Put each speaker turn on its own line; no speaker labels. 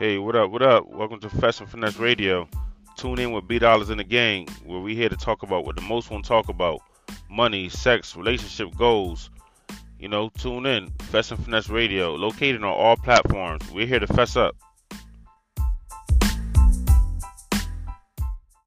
Hey, what up? What up? Welcome to Fess and Finess Radio. Tune in with Bdollaz in the Game, where we here to talk about what the most want to talk about: money, sex, relationship goals. You know, tune in. Fess and Finess Radio, located on all platforms. We're here to fess up.